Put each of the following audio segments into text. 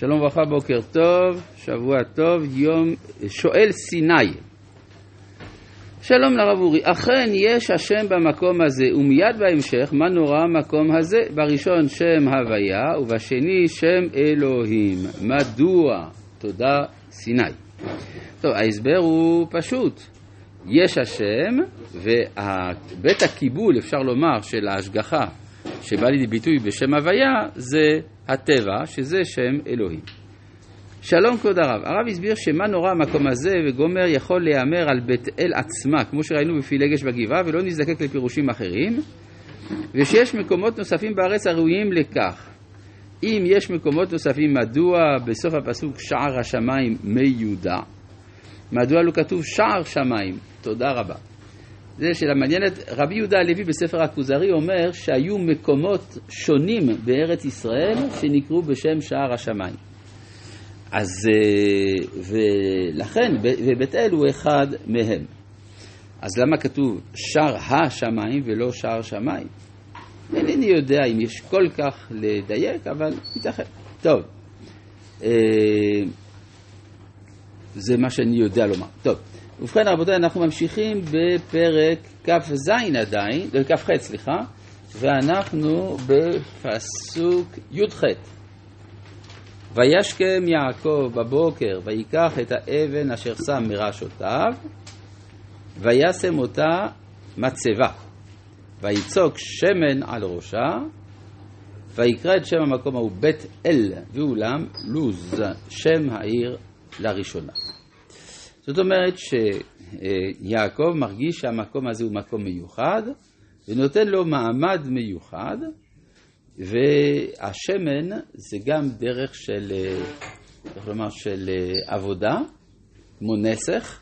שלום וברכה, בוקר טוב, שבוע טוב, יום שואל סיני. שלום לרב אורי, אכן יש השם במקום הזה, ומיד בהמשך, מה נורא המקום הזה? בראשון שם הוויה, ובשני שם אלוהים. מדוע? תודה סיני. טוב, ההסבר הוא פשוט. יש השם, ובית הקיבול, אפשר לומר, של ההשגחה שבא לידי ביטוי בשם הוויה, זה הטבע, שזה שם אלוהים. שלום כבוד הרב, הרב הסביר שמה נורא המקום הזה וגומר יכול להיאמר על בית אל עצמה, כמו שראינו בפילגש בגבעה, ולא נזדקק לפירושים אחרים, ושיש מקומות נוספים בארץ הראויים לכך. אם יש מקומות נוספים, מדוע בסוף הפסוק שער השמיים מיודע? מדוע לא כתוב שער שמיים? תודה רבה. זו שאלה מעניינת. רבי יהודה הלוי בספר הכוזרי אומר שהיו מקומות שונים בארץ ישראל שנקראו בשם שער השמיים. אז, אה, ולכן, ובית אל הוא אחד מהם. אז למה כתוב שער השמיים ולא שער שמיים? אינני יודע אם יש כל כך לדייק, אבל ייתכן. טוב, אה, זה מה שאני יודע לומר. טוב, ובכן רבותיי, אנחנו ממשיכים בפרק כ"ז עדיין, אה, כ"ח סליחה, ואנחנו בפסוק י"ח. וישכם יעקב בבוקר ויקח את האבן אשר שם מראשותיו וישם אותה מצבה ויצוק שמן על ראשה ויקרא את שם המקום ההוא בית אל ואולם לוז שם העיר לראשונה. זאת אומרת שיעקב מרגיש שהמקום הזה הוא מקום מיוחד ונותן לו מעמד מיוחד והשמן זה גם דרך של, איך לומר, של עבודה, כמו נסך,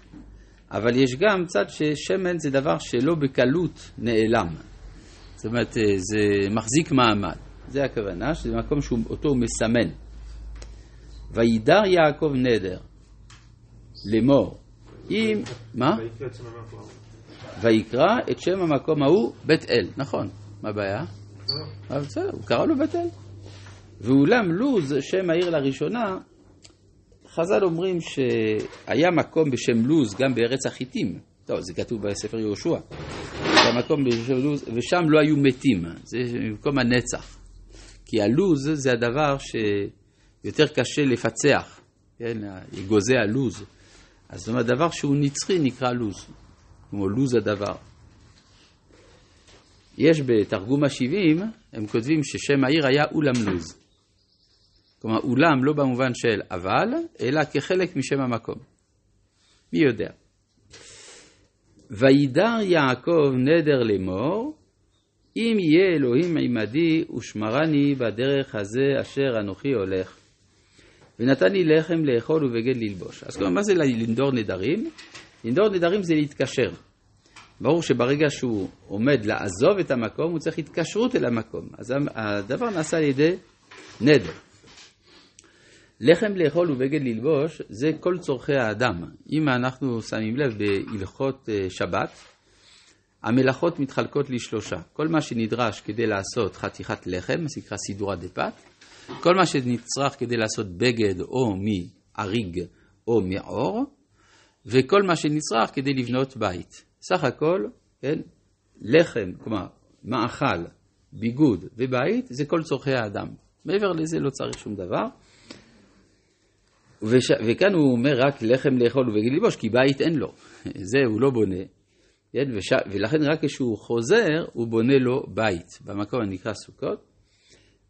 אבל יש גם צד ששמן זה דבר שלא בקלות נעלם. זאת אומרת, זה מחזיק מעמד. זה הכוונה, שזה מקום שאותו הוא מסמן. וידר יעקב נדר לאמור, אם, מה? ויקרא את שם המקום ההוא בית אל, נכון, מה הבעיה? אבל בסדר, הוא קרא לו בית אל. ואולם לוז, שם העיר לראשונה, חז"ל אומרים שהיה מקום בשם לוז גם בארץ החיטים. טוב, זה כתוב בספר יהושע. היה מקום בשם לוז, ושם לא היו מתים, זה במקום הנצח. כי הלוז זה הדבר שיותר קשה לפצח, כן, אגוזי הלוז. אז זאת אומרת, דבר שהוא נצחי נקרא לוז, כמו לוז הדבר. יש בתרגום ה-70, הם כותבים ששם העיר היה אולם לוז. כלומר, אולם לא במובן של אבל, אלא כחלק משם המקום. מי יודע? וידר יעקב נדר לאמור, אם יהיה אלוהים עמדי ושמרני בדרך הזה אשר אנוכי הולך. ונתן לי לחם לאכול ובגד ללבוש. אז כלומר, מה זה לנדור נדרים? לנדור נדרים זה להתקשר. ברור שברגע שהוא עומד לעזוב את המקום, הוא צריך התקשרות אל המקום. אז הדבר נעשה על ידי נדר. לחם לאכול ובגד ללבוש זה כל צורכי האדם. אם אנחנו שמים לב בהלכות אה, שבת, המלאכות מתחלקות לשלושה. כל מה שנדרש כדי לעשות חתיכת לחם, זה נקרא סידורא דפת, כל מה שנצרך כדי לעשות בגד או מאריג או מעור, וכל מה שנצרך כדי לבנות בית. סך הכל, כן, לחם, כלומר, מאכל, ביגוד ובית, זה כל צורכי האדם. מעבר לזה לא צריך שום דבר. וש... וכאן הוא אומר רק לחם לאכול ובגד ללבוש, כי בית אין לו. זה הוא לא בונה. כן? וש... ולכן רק כשהוא חוזר, הוא בונה לו בית, במקום הנקרא סוכות.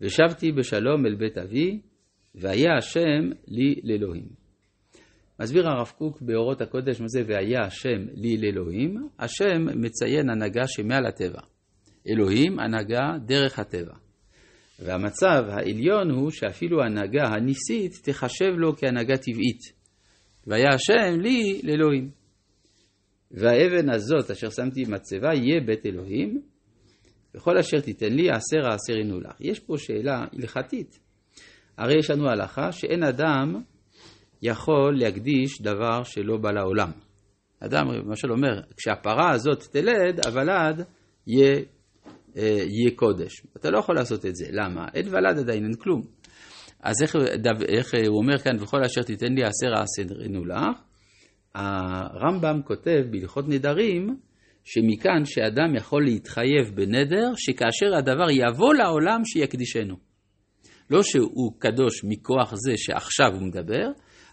ושבתי בשלום אל בית אבי, והיה השם לי לאלוהים. מסביר הרב קוק באורות הקודש מה זה והיה השם לי לאלוהים, השם מציין הנהגה שמעל הטבע. אלוהים הנהגה דרך הטבע. והמצב העליון הוא שאפילו ההנהגה הניסית תחשב לו כהנהגה טבעית. והיה השם לי לאלוהים. והאבן הזאת אשר שמתי מצבה יהיה בית אלוהים, וכל אשר תיתן לי עשר העשרינו לך. יש פה שאלה הלכתית. הרי יש לנו הלכה שאין אדם יכול להקדיש דבר שלא בא לעולם. אדם למשל אומר, כשהפרה הזאת תלד, הוולד יהיה, אה, יהיה קודש. אתה לא יכול לעשות את זה. למה? אין ולד עדיין, אין כלום. אז איך, איך הוא אומר כאן, וכל אשר תיתן לי עשר אעשרנו לך? הרמב"ם כותב בהלכות נדרים, שמכאן שאדם יכול להתחייב בנדר, שכאשר הדבר יבוא לעולם שיקדישנו. לא שהוא קדוש מכוח זה שעכשיו הוא מדבר,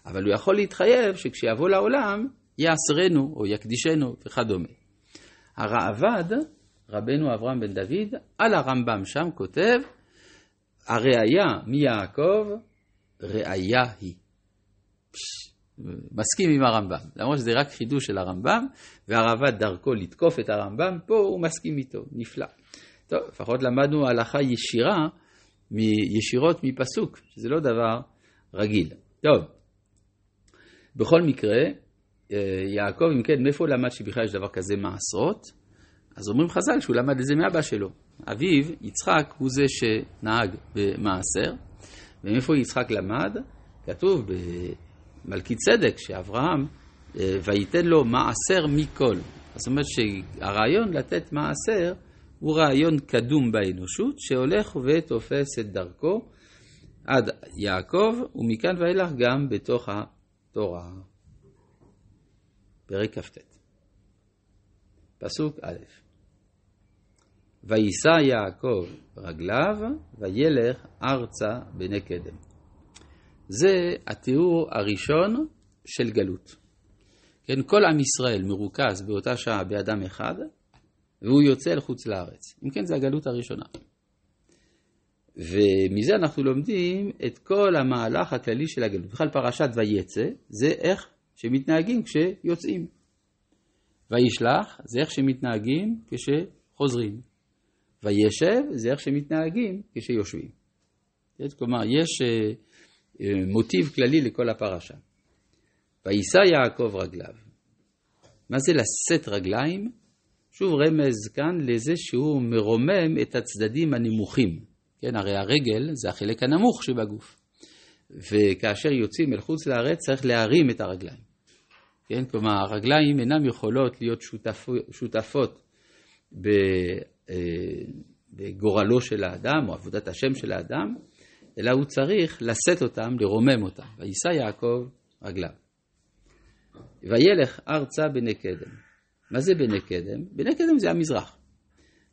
אבל הוא יכול להתחייב שכשיבוא לעולם, יעשרנו או יקדישנו וכדומה. הראב"ד, רבנו אברהם בן דוד, על הרמב"ם שם כותב, הראיה מיעקב, ראיה היא. מסכים עם הרמב"ם, למרות שזה רק חידוש של הרמב"ם, והרב"ד דרכו לתקוף את הרמב"ם, פה הוא מסכים איתו, נפלא. טוב, לפחות למדנו הלכה ישירה, ישירות מפסוק, שזה לא דבר רגיל. טוב, בכל מקרה, אה, יעקב, אם כן, מאיפה למד שבכלל יש דבר כזה מעשרות? אז אומרים חז"ל שהוא למד את זה מאבא שלו. אביו, יצחק, הוא זה שנהג במעשר, ומאיפה יצחק למד? כתוב במלכי צדק שאברהם, אה, וייתן לו מעשר מכל. זאת אומרת שהרעיון לתת מעשר הוא רעיון קדום באנושות, שהולך ותופס את דרכו עד יעקב, ומכאן ואילך גם בתוך התורה. פרק כ"ט. פסוק א' ויישא יעקב רגליו, וילך ארצה בני קדם. זה התיאור הראשון של גלות. כן, כל עם ישראל מרוכז באותה שעה באדם אחד, והוא יוצא אל חוץ לארץ. אם כן, זה הגלות הראשונה. ומזה אנחנו לומדים את כל המהלך הכללי של הגלות. בכלל פרשת ויצא, זה איך שמתנהגים כשיוצאים. וישלח, זה איך שמתנהגים כשחוזרים. וישב, זה איך שמתנהגים כשיושבים. כלומר, יש אה, מוטיב כללי לכל הפרשה. ויישא יעקב רגליו. מה זה לשאת רגליים? שוב רמז כאן לזה שהוא מרומם את הצדדים הנמוכים. כן, הרי הרגל זה החלק הנמוך שבגוף. וכאשר יוצאים אל חוץ לארץ צריך להרים את הרגליים. כן, כלומר הרגליים אינן יכולות להיות שותפו, שותפות אה, בגורלו של האדם או עבודת השם של האדם, אלא הוא צריך לשאת אותם, לרומם אותם. ויישא יעקב רגליו. וילך ארצה בני קדם. מה זה בני קדם? בני קדם זה המזרח.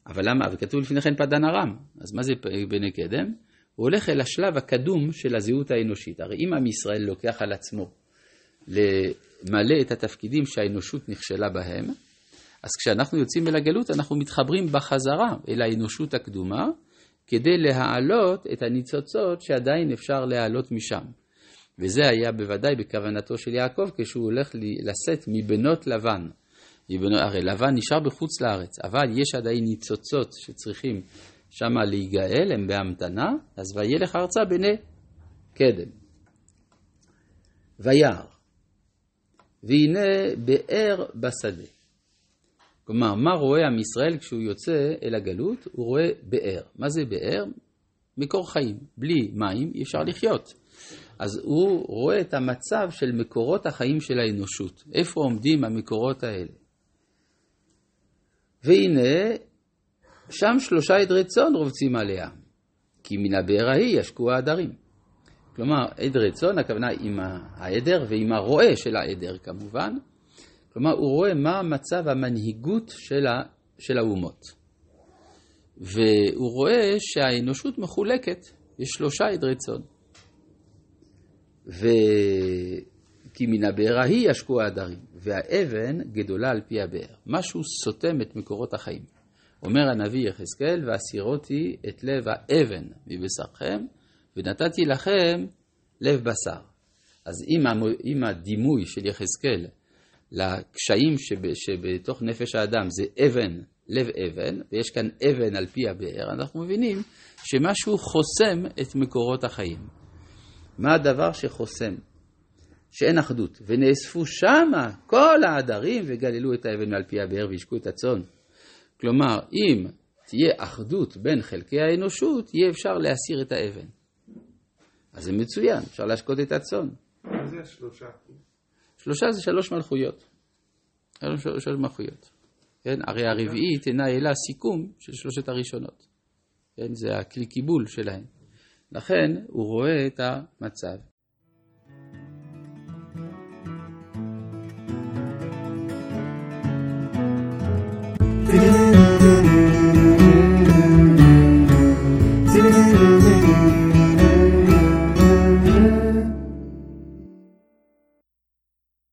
אבל למה? וכתוב לפני כן פדן ארם. אז מה זה בני קדם? הוא הולך אל השלב הקדום של הזהות האנושית. הרי אם עם ישראל לוקח על עצמו למלא את התפקידים שהאנושות נכשלה בהם, אז כשאנחנו יוצאים אל הגלות אנחנו מתחברים בחזרה אל האנושות הקדומה, כדי להעלות את הניצוצות שעדיין אפשר להעלות משם. וזה היה בוודאי בכוונתו של יעקב כשהוא הולך לשאת מבנות לבן. מבנות, הרי לבן נשאר בחוץ לארץ, אבל יש עדיין ניצוצות שצריכים שמה להיגאל, הם בהמתנה, אז וילך ארצה בני קדם. וירא, והנה באר בשדה. כלומר, מה רואה עם ישראל כשהוא יוצא אל הגלות? הוא רואה באר. מה זה באר? מקור חיים. בלי מים אי אפשר לחיות. אז הוא רואה את המצב של מקורות החיים של האנושות. איפה עומדים המקורות האלה? והנה, שם שלושה עדרי צאן רובצים עליה, כי מן הבאר ההיא ישקו העדרים. כלומר, עדרי צאן, הכוונה עם העדר ועם הרועה של העדר כמובן. כלומר, הוא רואה מה מצב המנהיגות של, ה, של האומות. והוא רואה שהאנושות מחולקת, יש שלושה עדרי צאן. וכי מן הבאר ההיא ישקו העדרים, והאבן גדולה על פי הבאר. משהו סותם את מקורות החיים. אומר הנביא יחזקאל, והסירותי את לב האבן מבשרכם, ונתתי לכם לב בשר. אז אם הדימוי של יחזקאל לקשיים שב, שבתוך נפש האדם זה אבן, לב אבן, ויש כאן אבן על פי הבאר, אנחנו מבינים שמשהו חוסם את מקורות החיים. מה הדבר שחוסם? שאין אחדות. ונאספו שמה כל העדרים וגללו את האבן מעל פי הבאר והשקו את הצאן. כלומר, אם תהיה אחדות בין חלקי האנושות, יהיה אפשר להסיר את האבן. אז זה מצוין, אפשר להשקות את הצאן. מה זה השלושה? שלושה זה שלוש מלכויות. שלוש מלכויות. כן? הרי הרביעית אינה אלא סיכום של שלושת הראשונות. כן? זה הכלי קיבול שלהם. לכן הוא רואה את המצב.